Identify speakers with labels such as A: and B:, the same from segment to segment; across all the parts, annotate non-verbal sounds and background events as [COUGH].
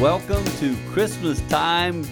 A: Welcome to Christmas time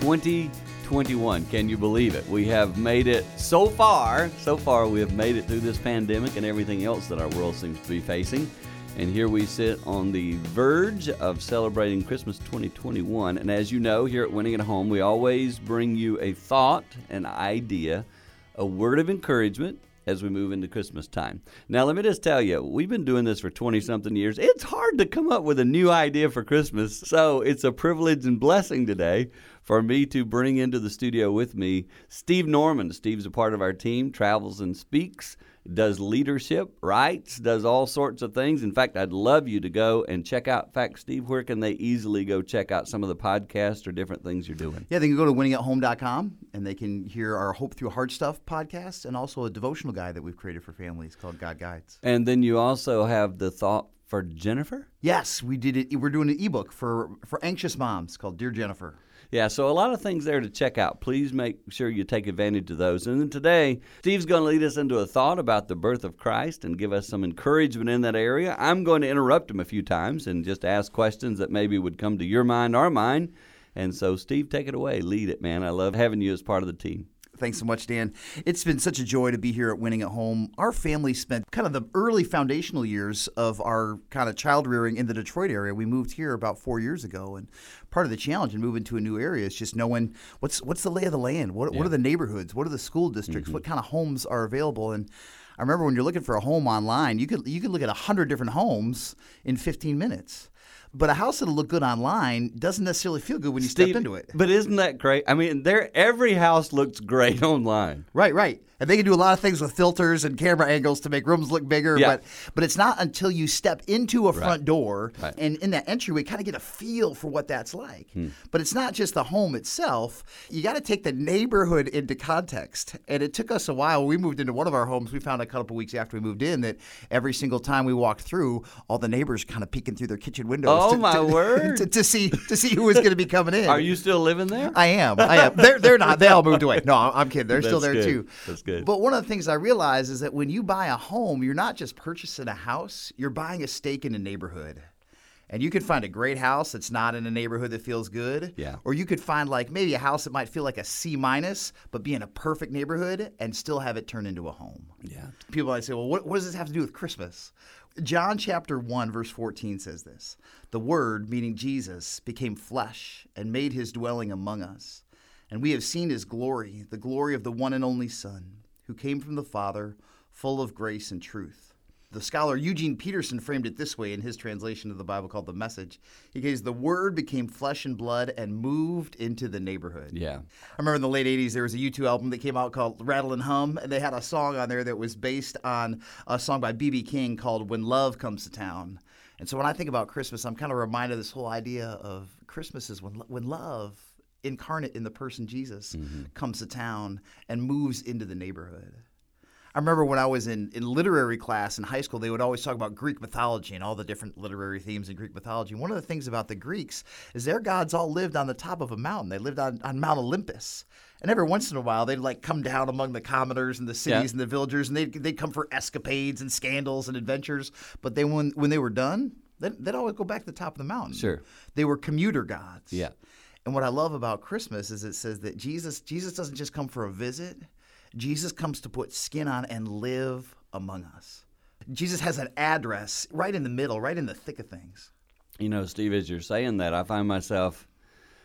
A: 2021. Can you believe it? We have made it so far. So far, we have made it through this pandemic and everything else that our world seems to be facing. And here we sit on the verge of celebrating Christmas 2021. And as you know, here at Winning at Home, we always bring you a thought, an idea, a word of encouragement as we move into Christmas time. Now, let me just tell you, we've been doing this for 20 something years. It's hard to come up with a new idea for Christmas. So it's a privilege and blessing today for me to bring into the studio with me Steve Norman. Steve's a part of our team, travels and speaks does leadership, writes, does all sorts of things. In fact, I'd love you to go and check out. In fact, Steve, where can they easily go check out some of the podcasts or different things you're doing?
B: Yeah, they can go to winningathome.com and they can hear our Hope Through Hard Stuff podcast and also a devotional guide that we've created for families called God Guides.
A: And then you also have the thought for Jennifer?
B: Yes, we did it. We're doing an ebook for for anxious moms called Dear Jennifer.
A: Yeah, so a lot of things there to check out. Please make sure you take advantage of those. And then today, Steve's going to lead us into a thought about the birth of Christ and give us some encouragement in that area. I'm going to interrupt him a few times and just ask questions that maybe would come to your mind or mine. And so, Steve, take it away. Lead it, man. I love having you as part of the team.
B: Thanks so much, Dan. It's been such a joy to be here at Winning at Home. Our family spent kind of the early foundational years of our kind of child rearing in the Detroit area. We moved here about four years ago, and part of the challenge in moving to a new area is just knowing what's what's the lay of the land. What yeah. what are the neighborhoods? What are the school districts? Mm-hmm. What kind of homes are available? And I remember when you're looking for a home online, you could you could look at hundred different homes in 15 minutes. But a house that'll look good online doesn't necessarily feel good when you Steve, step into it.
A: But isn't that great? I mean, there every house looks great [LAUGHS] online.
B: Right, right and they can do a lot of things with filters and camera angles to make rooms look bigger. Yeah. But but it's not until you step into a front right. door right. and in that entryway, kind of get a feel for what that's like. Hmm. But it's not just the home itself. You got to take the neighborhood into context. And it took us a while. We moved into one of our homes. We found a couple of weeks after we moved in that every single time we walked through, all the neighbors kind of peeking through their kitchen windows.
A: Oh Oh,
B: to,
A: my
B: to,
A: word!
B: To, to, see to see who was going to be coming in.
A: Are you still living there?
B: I am. I am. They're they're not. They all moved away. No, I'm kidding. They're [LAUGHS] still there
A: good.
B: too.
A: That's good.
B: But one of the things I realize is that when you buy a home, you're not just purchasing a house, you're buying a stake in a neighborhood. And you could find a great house that's not in a neighborhood that feels good.
A: Yeah.
B: Or you could find like maybe a house that might feel like a C minus, but be in a perfect neighborhood and still have it turn into a home.
A: Yeah.
B: People might say, well, what, what does this have to do with Christmas? John chapter 1, verse 14 says this The Word, meaning Jesus, became flesh and made his dwelling among us. And we have seen his glory, the glory of the one and only Son who came from the Father, full of grace and truth. The scholar Eugene Peterson framed it this way in his translation of the Bible called The Message. He goes, The Word became flesh and blood and moved into the neighborhood.
A: Yeah.
B: I remember in the late 80s, there was a U2 album that came out called Rattle and Hum, and they had a song on there that was based on a song by B.B. King called When Love Comes to Town. And so when I think about Christmas, I'm kind of reminded of this whole idea of Christmas is when, when love incarnate in the person Jesus mm-hmm. comes to town and moves into the neighborhood. I remember when I was in, in literary class in high school, they would always talk about Greek mythology and all the different literary themes in Greek mythology. One of the things about the Greeks is their gods all lived on the top of a mountain. They lived on, on Mount Olympus. And every once in a while, they'd like come down among the commoners and the cities yeah. and the villagers, and they'd, they'd come for escapades and scandals and adventures. But they, when, when they were done, they'd, they'd always go back to the top of the mountain.
A: Sure.
B: They were commuter gods.
A: Yeah.
B: And what I love about Christmas is it says that Jesus Jesus doesn't just come for a visit. Jesus comes to put skin on and live among us. Jesus has an address right in the middle, right in the thick of things.
A: You know, Steve, as you're saying that, I find myself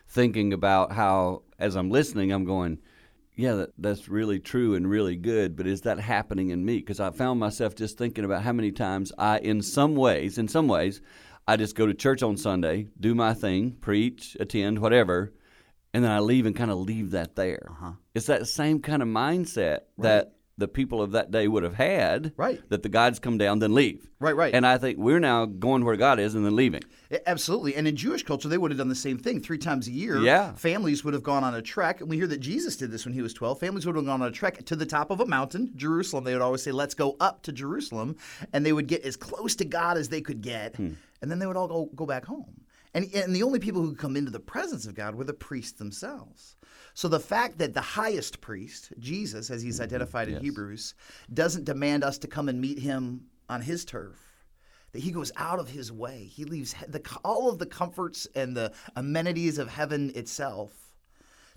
A: thinking about how, as I'm listening, I'm going, yeah, that, that's really true and really good, but is that happening in me? Because I found myself just thinking about how many times I, in some ways, in some ways, I just go to church on Sunday, do my thing, preach, attend, whatever, and then I leave and kind of leave that there. Uh-huh. It's that same kind of mindset right. that the people of that day would have had.
B: Right.
A: That the gods come down, then leave.
B: Right, right.
A: And I think we're now going where God is and then leaving.
B: Absolutely. And in Jewish culture, they would have done the same thing three times a year.
A: Yeah.
B: Families would have gone on a trek. And we hear that Jesus did this when he was 12. Families would have gone on a trek to the top of a mountain, Jerusalem. They would always say, let's go up to Jerusalem. And they would get as close to God as they could get. Hmm and then they would all go, go back home. And, and the only people who come into the presence of God were the priests themselves. So the fact that the highest priest, Jesus, as he's identified in yes. Hebrews, doesn't demand us to come and meet him on his turf, that he goes out of his way. He leaves the, all of the comforts and the amenities of heaven itself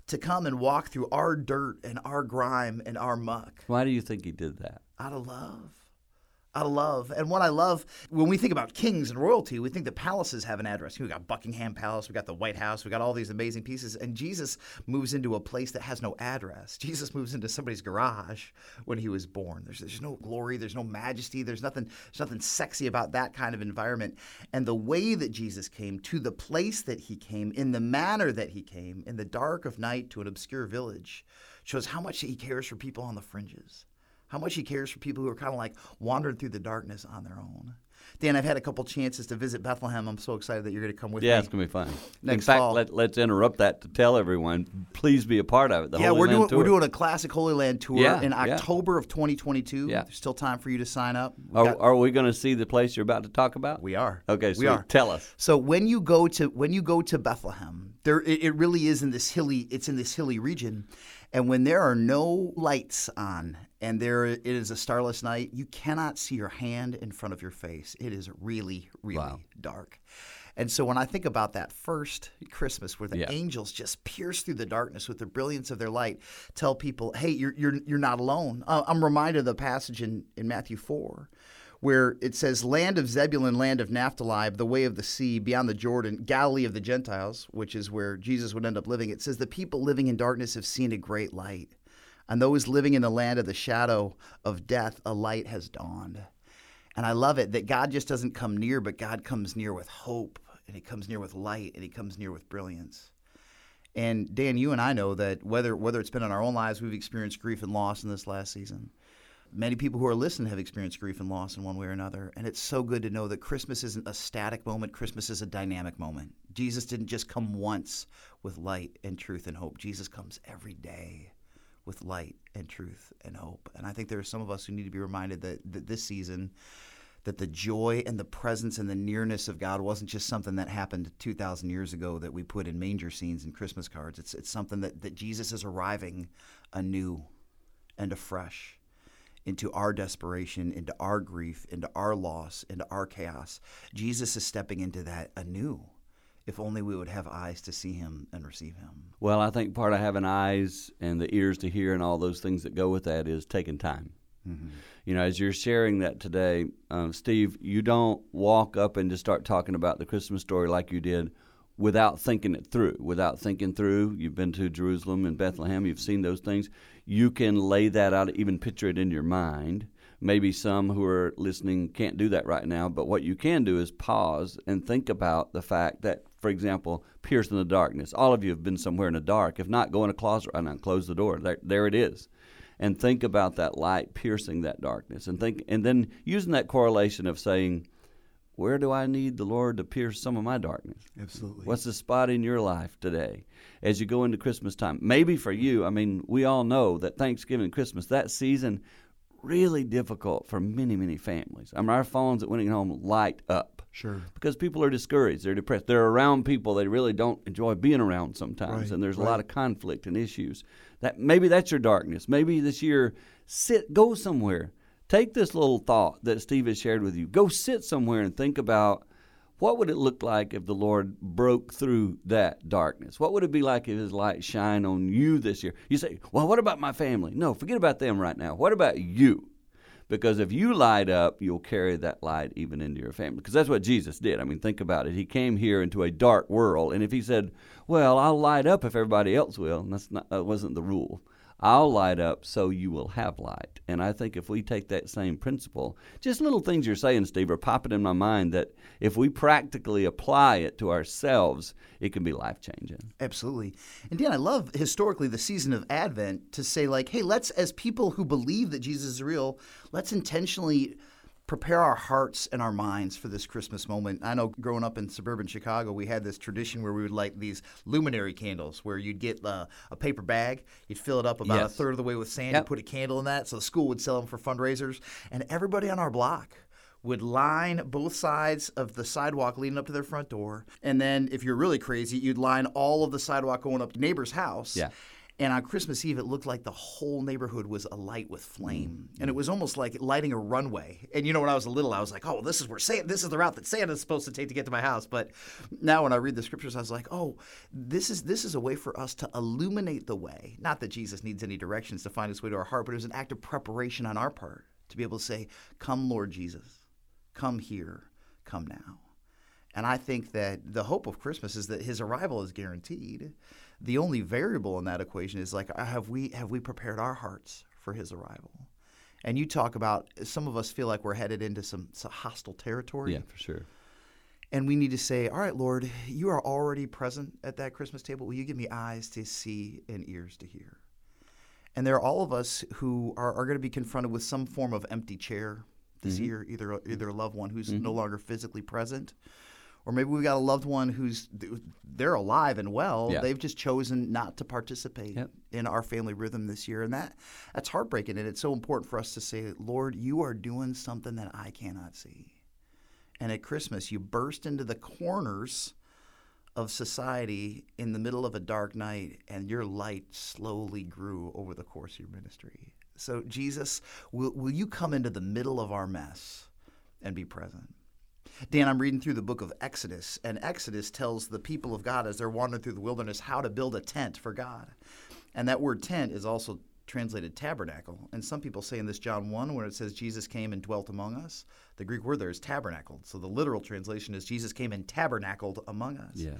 B: to come and walk through our dirt and our grime and our muck.
A: Why do you think he did that?
B: Out of love of love. And what I love when we think about kings and royalty, we think that palaces have an address. We got Buckingham Palace, we got the White House, we got all these amazing pieces. And Jesus moves into a place that has no address. Jesus moves into somebody's garage when he was born. There's, there's no glory, there's no majesty, there's nothing, there's nothing sexy about that kind of environment. And the way that Jesus came to the place that he came, in the manner that he came, in the dark of night to an obscure village, shows how much he cares for people on the fringes how much he cares for people who are kind of like wandering through the darkness on their own. Dan, I've had a couple chances to visit Bethlehem. I'm so excited that you're going to come with
A: yeah,
B: me.
A: Yeah, it's going to be fun.
B: Next
A: In fact,
B: fall.
A: let, us interrupt that to tell everyone, please be a part of it. The
B: yeah,
A: Holy
B: we're
A: Land
B: doing
A: Tour.
B: we're doing a classic Holy Land tour
A: Yeah,
B: in
A: yeah.
B: October of 2022.
A: Yeah.
B: There's still time for you to sign up.
A: Are,
B: got-
A: are we going to see the place you're about to talk about?
B: we are.
A: Okay,
B: so
A: we
B: are.
A: Tell us.
B: So when you go to when you go to Bethlehem, there it, it really is in this hilly it's in this hilly region, and when there are no lights on and there it is a starless night, you cannot see your hand in front of your face. It is really really
A: Wow.
B: dark. And so when I think about that first Christmas where the
A: Yeah.
B: angels just pierce through the darkness with the brilliance of their light, tell people, "Hey, you're you're you're not alone." Uh, I'm reminded of the passage in in Matthew 4 where it says, Land of Zebulun, land of Naphtali, the way of the sea, beyond the Jordan, Galilee of the Gentiles, which is where Jesus would end up living. It says, The people living in darkness have seen a great light. And those living in the land of the shadow of death, a light has dawned. And I love it that God just doesn't come near, but God comes near with hope, and He comes near with light, and He comes near with brilliance. And Dan, you and I know that whether whether it's been in our own lives, we've experienced grief and loss in this last season. Many people who are listening have experienced grief and loss in one way or another. And it's so good to know that Christmas isn't a static moment, Christmas is a dynamic moment. Jesus didn't just come once with light and truth and hope, Jesus comes every day with light and truth and hope. And I think there are some of us who need to be reminded that, that this season, that the joy and the presence and the nearness of God wasn't just something that happened 2,000 years ago that we put in manger scenes and Christmas cards. It's, it's something that, that Jesus is arriving anew and afresh into our desperation, into our grief, into our loss, into our chaos. Jesus is stepping into that anew. If only we would have eyes to see him and receive him.
A: Well, I think part of having eyes and the ears to hear and all those things that go with that is taking time. You know, as you're sharing that today, um, Steve, you don't walk up and just start talking about the Christmas story like you did without thinking it through. Without thinking through, you've been to Jerusalem and Bethlehem, you've seen those things. You can lay that out, even picture it in your mind. Maybe some who are listening can't do that right now, but what you can do is pause and think about the fact that, for example, pierced in the darkness. All of you have been somewhere in the dark. If not, go in a closet right now and close the door. There, there it is and think about that light piercing that darkness and think and then using that correlation of saying where do i need the lord to pierce some of my darkness
B: Absolutely.
A: what's the spot in your life today as you go into christmas time maybe for you i mean we all know that thanksgiving christmas that season really difficult for many many families. I mean our phones at winning home light up
B: Sure.
A: because people are discouraged they're depressed they're around people they really don't enjoy being around sometimes
B: Right,
A: and there's a lot of conflict and issues. That maybe that's your darkness. Maybe this year sit go somewhere. Take this little thought that steve has shared with you. Go sit somewhere and think about what would it look like if the lord broke through that darkness what would it be like if his light shine on you this year you say well what about my family no forget about them right now what about you because if you light up, you'll carry that light even into your family. Because that's what Jesus did. I mean, think about it. He came here into a dark world, and if he said, "Well, I'll light up if everybody else will," and that's not that wasn't the rule. I'll light up so you will have light. And I think if we take that same principle, just little things you're saying, Steve, are popping in my mind that if we practically apply it to ourselves, it can be life changing.
B: Absolutely. And Dan, I love historically the season of Advent to say, like, hey, let's, as people who believe that Jesus is real, let's intentionally prepare our hearts and our minds for this Christmas moment. I know growing up in suburban Chicago, we had this tradition where we would light these luminary candles where you'd get uh, a paper bag, you'd fill it up about a third of the way with sand,
A: Yep.
B: you put a candle in that, so the school would sell them for fundraisers, and everybody on our block would line both sides of the sidewalk leading up to their front door. And then, if you're really crazy, you'd line all of the sidewalk going up to neighbor's house.
A: Yeah.
B: And on Christmas Eve, it looked like the whole neighborhood was alight with flame, mm, and it mm. was almost like lighting a runway. And you know, when I was a little, I was like, "Oh, this is where Santa, this is the route that Santa's supposed to take to get to my house." But now, when I read the scriptures, I was like, "Oh, this is this is a way for us to illuminate the way. Not that Jesus needs any directions to find his way to our heart, but it was an act of preparation on our part to be able to say, "Come, Lord Jesus, come here, come now." And I think that the hope of Christmas is that his arrival is guaranteed. The only variable in that equation is like uh, have we have we prepared our hearts for his arrival? And you talk about some of us feel like we're headed into some, some hostile territory.
A: Yeah, for sure.
B: And we need to say, All right, Lord, you are already present at that Christmas table. Will you give me eyes to see and ears to hear? And there are all of us who are, are going to be confronted with some form of empty chair this year, either either a loved one who's no longer physically present, or maybe we got a loved one who's they're alive and well.
A: Yeah.
B: They've just chosen not to participate
A: Yep.
B: in our family rhythm this year, and that that's heartbreaking. And it's so important for us to say, Lord, you are doing something that I cannot see. And at Christmas, you burst into the corners of society in the middle of a dark night, and your light slowly grew over the course of your ministry. So, Jesus, will, will you come into the middle of our mess and be present? Dan, I'm reading through the book of Exodus, and Exodus tells the people of God as they're wandering through the wilderness how to build a tent for God. And that word tent is also translated tabernacle. And some people say in this John 1, where it says Jesus came and dwelt among us, the Greek word there is tabernacled. So the literal translation is Jesus came and tabernacled among us.
A: Yeah.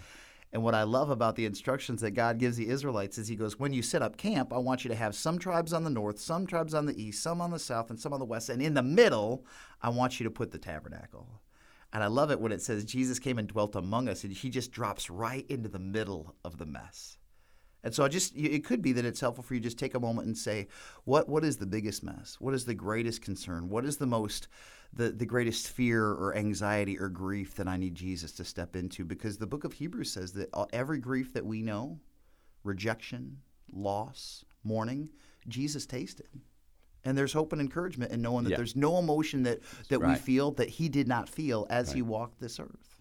B: And what I love about the instructions that God gives the Israelites is He goes, when you set up camp, I want you to have some tribes on the north, some tribes on the east, some on the south, and some on the west. And in the middle, I want you to put the tabernacle. And I love it when it says Jesus came and dwelt among us, and He just drops right into the middle of the mess. And so I just it could be that it's helpful for you to just take a moment and say, what what is the biggest mess? What is the greatest concern? What is the most the, the greatest fear or anxiety or grief that I need Jesus to step into? Because the book of Hebrews says that uh, every grief that we know, rejection, loss, mourning, Jesus tasted. And there's hope and encouragement in knowing that
A: Yeah.
B: there's no emotion that, that we feel that he did not feel as he walked this earth.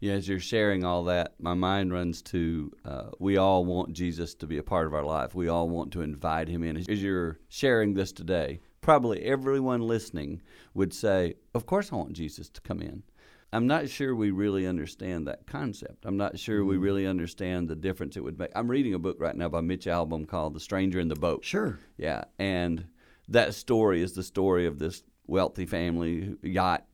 A: Yeah, as you're sharing all that, my mind runs to uh, we all want Jesus to be a part of our life. We all want to invite him in. As you're sharing this today, probably everyone listening would say, Of course, I want Jesus to come in. I'm not sure we really understand that concept. I'm not sure we really understand the difference it would make. I'm reading a book right now by Mitch Albom called The Stranger in the Boat.
B: Sure.
A: Yeah, and that story is the story of this wealthy family. Yacht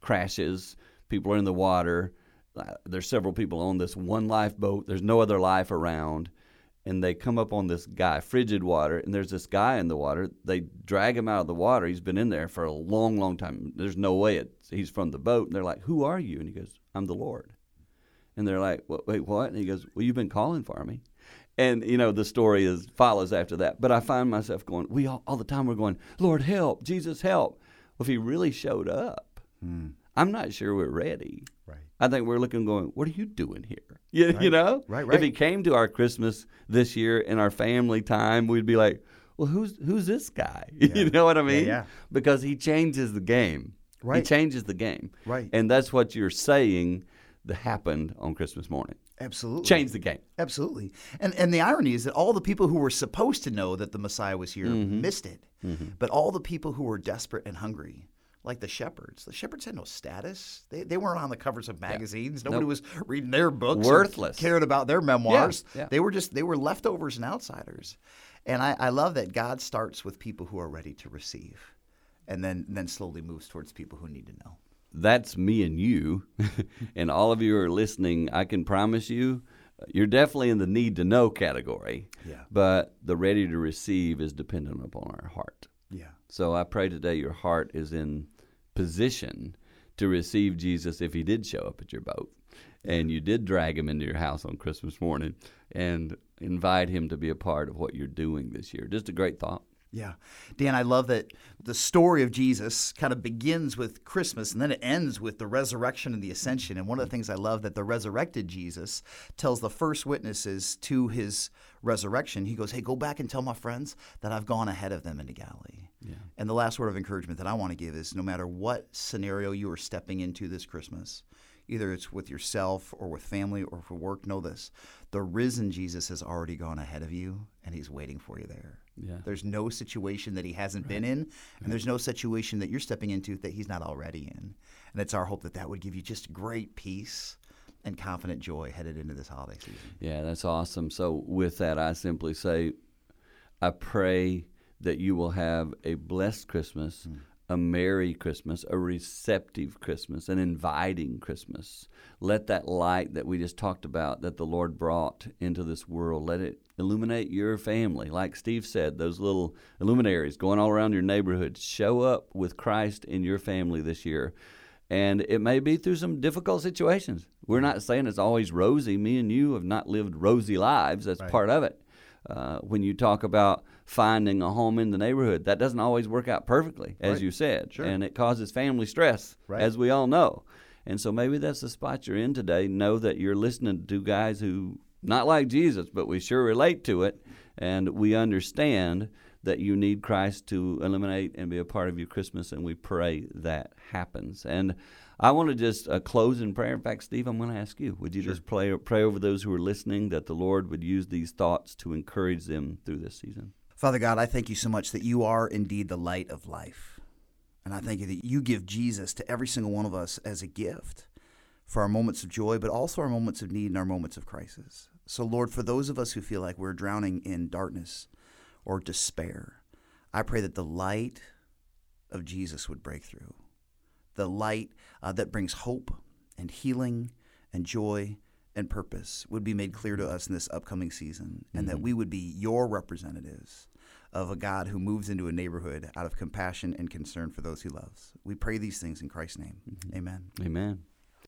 A: crashes. People are in the water. Uh, There's several people on this one lifeboat. There's no other life around, and they come up on this guy, frigid water, and there's this guy in the water. They drag him out of the water. He's been in there for a long, long time. There's no way it, he's from the boat. And they're like, "Who are you?" And he goes, "I'm the Lord." And they're like, "Wait, wait, what?" And he goes, "Well, you've been calling for me." And you know the story is follows after that. But I find myself going, we all, all the time we're going, Lord help, Jesus help. Well, if He really showed up, hmm. I'm not sure we're ready.
B: Right.
A: I think we're looking, going, what are you doing here? [LAUGHS] You, you know,
B: Right, right.
A: If He came to our Christmas this year in our family time, we'd be like, well, who's who's this guy? [LAUGHS] you know what I mean?
B: yeah.
A: Because He changes the game.
B: Right.
A: He changes the game.
B: Right.
A: And that's what you're saying that happened on Christmas morning.
B: Absolutely.
A: Change the game.
B: Absolutely. And and the irony is that all the people who were supposed to know that the Messiah was here
A: Mm-hmm.
B: missed it. But all the people who were desperate and hungry, like the shepherds, the shepherds had no status. They, they weren't on the covers of magazines. Nobody
A: Nope.
B: was reading their books. or
A: Worthless.
B: cared about their memoirs.
A: yeah.
B: They were just they were leftovers and outsiders. And I, I love that God starts with people who are ready to receive and then then slowly moves towards people who need to know.
A: that's me and you, [LAUGHS] and all of you are listening. I can promise you, uh, you're definitely in the need to know category.
B: Yeah.
A: But the ready to receive is dependent upon our heart.
B: Yeah.
A: So I pray today your heart is in position to receive Jesus if he did show up at your boat and you did drag him into your house on Christmas morning and invite him to be a part of what you're doing this year. Just a great thought.
B: Yeah. Dan, I love that the story of Jesus kind of begins with Christmas and then it ends with the resurrection and the ascension. And one of the things I love that the resurrected Jesus tells the first witnesses to his resurrection, he goes, Hey, go back and tell my friends that I've gone ahead of them into Galilee.
A: Yeah.
B: And the last word of encouragement that I want to give is no matter what scenario you are stepping into this Christmas, either it's with yourself or with family or for work, know this. The risen Jesus has already gone ahead of you and he's waiting for you there.
A: Yeah.
B: There's no situation that he hasn't been in, and there's no situation that you're stepping into that he's not already in. And it's our hope that that would give you just great peace and confident joy headed into this holiday season.
A: Yeah, that's awesome. So, with that, I simply say, I pray that you will have a blessed Christmas, a merry Christmas, a receptive Christmas, an inviting Christmas. Let that light that we just talked about that the Lord brought into this world, let it illuminate your family. Like Steve said, those little illuminaries going all around your neighborhood. Show up with Christ in your family this year. And it may be through some difficult situations. We're not saying it's always rosy. Me and you have not lived rosy lives. That's part of it. Uh, when you talk about finding a home in the neighborhood, that doesn't always work out perfectly, as
B: Right.
A: you said.
B: Sure.
A: And it causes family stress,
B: Right.
A: as we all know. And so maybe that's the spot you're in today. Know that you're listening to guys who, not like Jesus, but we sure relate to it. And we understand that you need Christ to eliminate and be a part of your Christmas. And we pray that happens. And I want to just uh, close in prayer. In fact, Steve, I'm going to ask you would you just pray, pray over those who are listening that the Lord would use these thoughts to encourage them through this season?
B: Father God, I thank you so much that you are indeed the light of life. And I thank you that you give Jesus to every single one of us as a gift for our moments of joy, but also our moments of need and our moments of crisis. So, Lord, for those of us who feel like we're drowning in darkness or despair, I pray that the light of Jesus would break through. The light uh, that brings hope and healing and joy and purpose would be made clear to us in this upcoming season, and that mm-hmm. we would be your representatives of a God who moves into a neighborhood out of compassion and concern for those he loves. We pray these things in Christ's name. Mm-hmm. Amen.
A: Amen.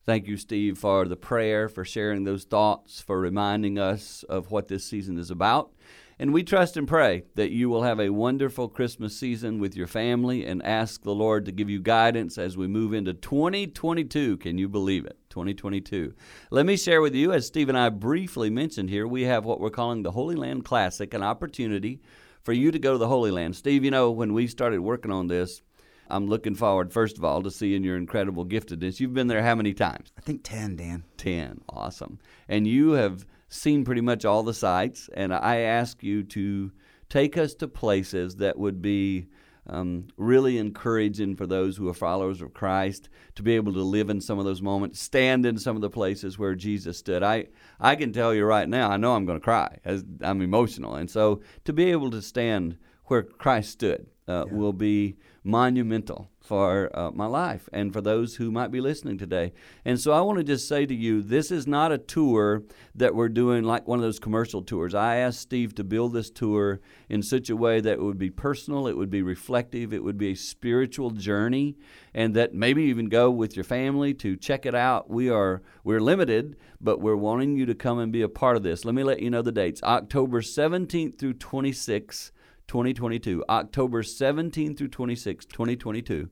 A: Thank you, Steve, for the prayer, for sharing those thoughts, for reminding us of what this season is about. And we trust and pray that you will have a wonderful Christmas season with your family and ask the Lord to give you guidance as we move into 2022. Can you believe it? 2022. Let me share with you, as Steve and I briefly mentioned here, we have what we're calling the Holy Land Classic, an opportunity for you to go to the Holy Land. Steve, you know, when we started working on this, I'm looking forward, first of all, to seeing your incredible giftedness. You've been there how many times?
B: I think 10, Dan.
A: 10. Awesome. And you have seen pretty much all the sites, and I ask you to take us to places that would be um, really encouraging for those who are followers of Christ to be able to live in some of those moments, stand in some of the places where Jesus stood. I, I can tell you right now, I know I'm going to cry as I'm emotional. And so to be able to stand where Christ stood uh, will be monumental for uh, my life and for those who might be listening today. And so I want to just say to you this is not a tour that we're doing like one of those commercial tours. I asked Steve to build this tour in such a way that it would be personal, it would be reflective, it would be a spiritual journey, and that maybe even go with your family to check it out. We are we're limited, but we're wanting you to come and be a part of this. Let me let you know the dates. October 17th through 26th 2022, October 17 through 26, 2022.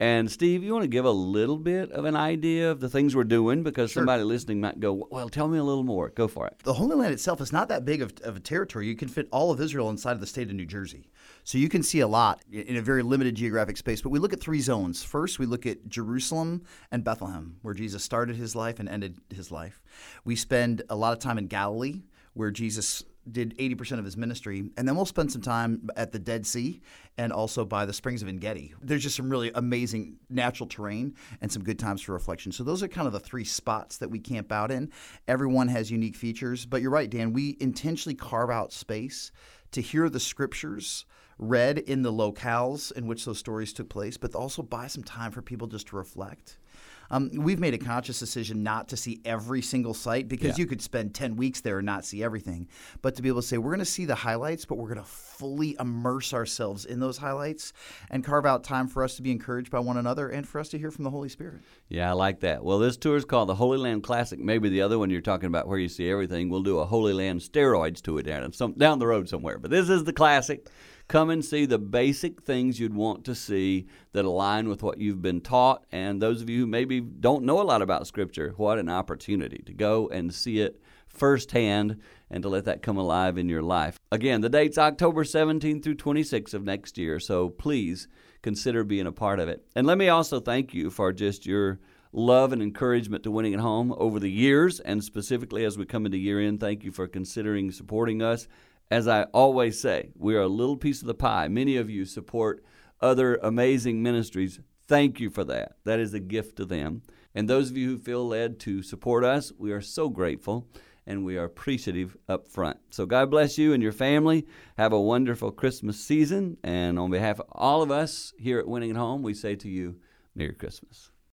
A: And Steve, you want to give a little bit of an idea of the things we're doing because somebody listening might go, "Well, tell me a little more." Go for it.
B: The Holy Land itself is not that big of, of a territory. You can fit all of Israel inside of the state of New Jersey. So you can see a lot in a very limited geographic space. But we look at three zones. First, we look at Jerusalem and Bethlehem, where Jesus started his life and ended his life. We spend a lot of time in Galilee, where Jesus did 80% of his ministry. And then we'll spend some time at the Dead Sea and also by the springs of Engedi. There's just some really amazing natural terrain and some good times for reflection. So those are kind of the three spots that we camp out in. Everyone has unique features, but you're right, Dan. We intentionally carve out space to hear the scriptures read in the locales in which those stories took place, but also buy some time for people just to reflect. Um, we've made a conscious decision not to see every single site because
A: Yeah.
B: you could spend 10 weeks there and not see everything. But to be able to say, we're going to see the highlights, but we're going to fully immerse ourselves in those highlights and carve out time for us to be encouraged by one another and for us to hear from the Holy Spirit.
A: Yeah, I like that. Well, this tour is called the Holy Land Classic. Maybe the other one you're talking about where you see everything. We'll do a Holy Land steroids to it down some down the road somewhere. But this is the classic. Come and see the basic things you'd want to see that align with what you've been taught. And those of you who maybe don't know a lot about Scripture, what an opportunity to go and see it firsthand and to let that come alive in your life. Again, the date's October 17th through 26th of next year, so please consider being a part of it. And let me also thank you for just your love and encouragement to winning at home over the years, and specifically as we come into year end. Thank you for considering supporting us. As I always say, we are a little piece of the pie. Many of you support other amazing ministries. Thank you for that. That is a gift to them. And those of you who feel led to support us, we are so grateful and we are appreciative up front. So God bless you and your family. Have a wonderful Christmas season. And on behalf of all of us here at Winning at Home, we say to you, Merry Christmas.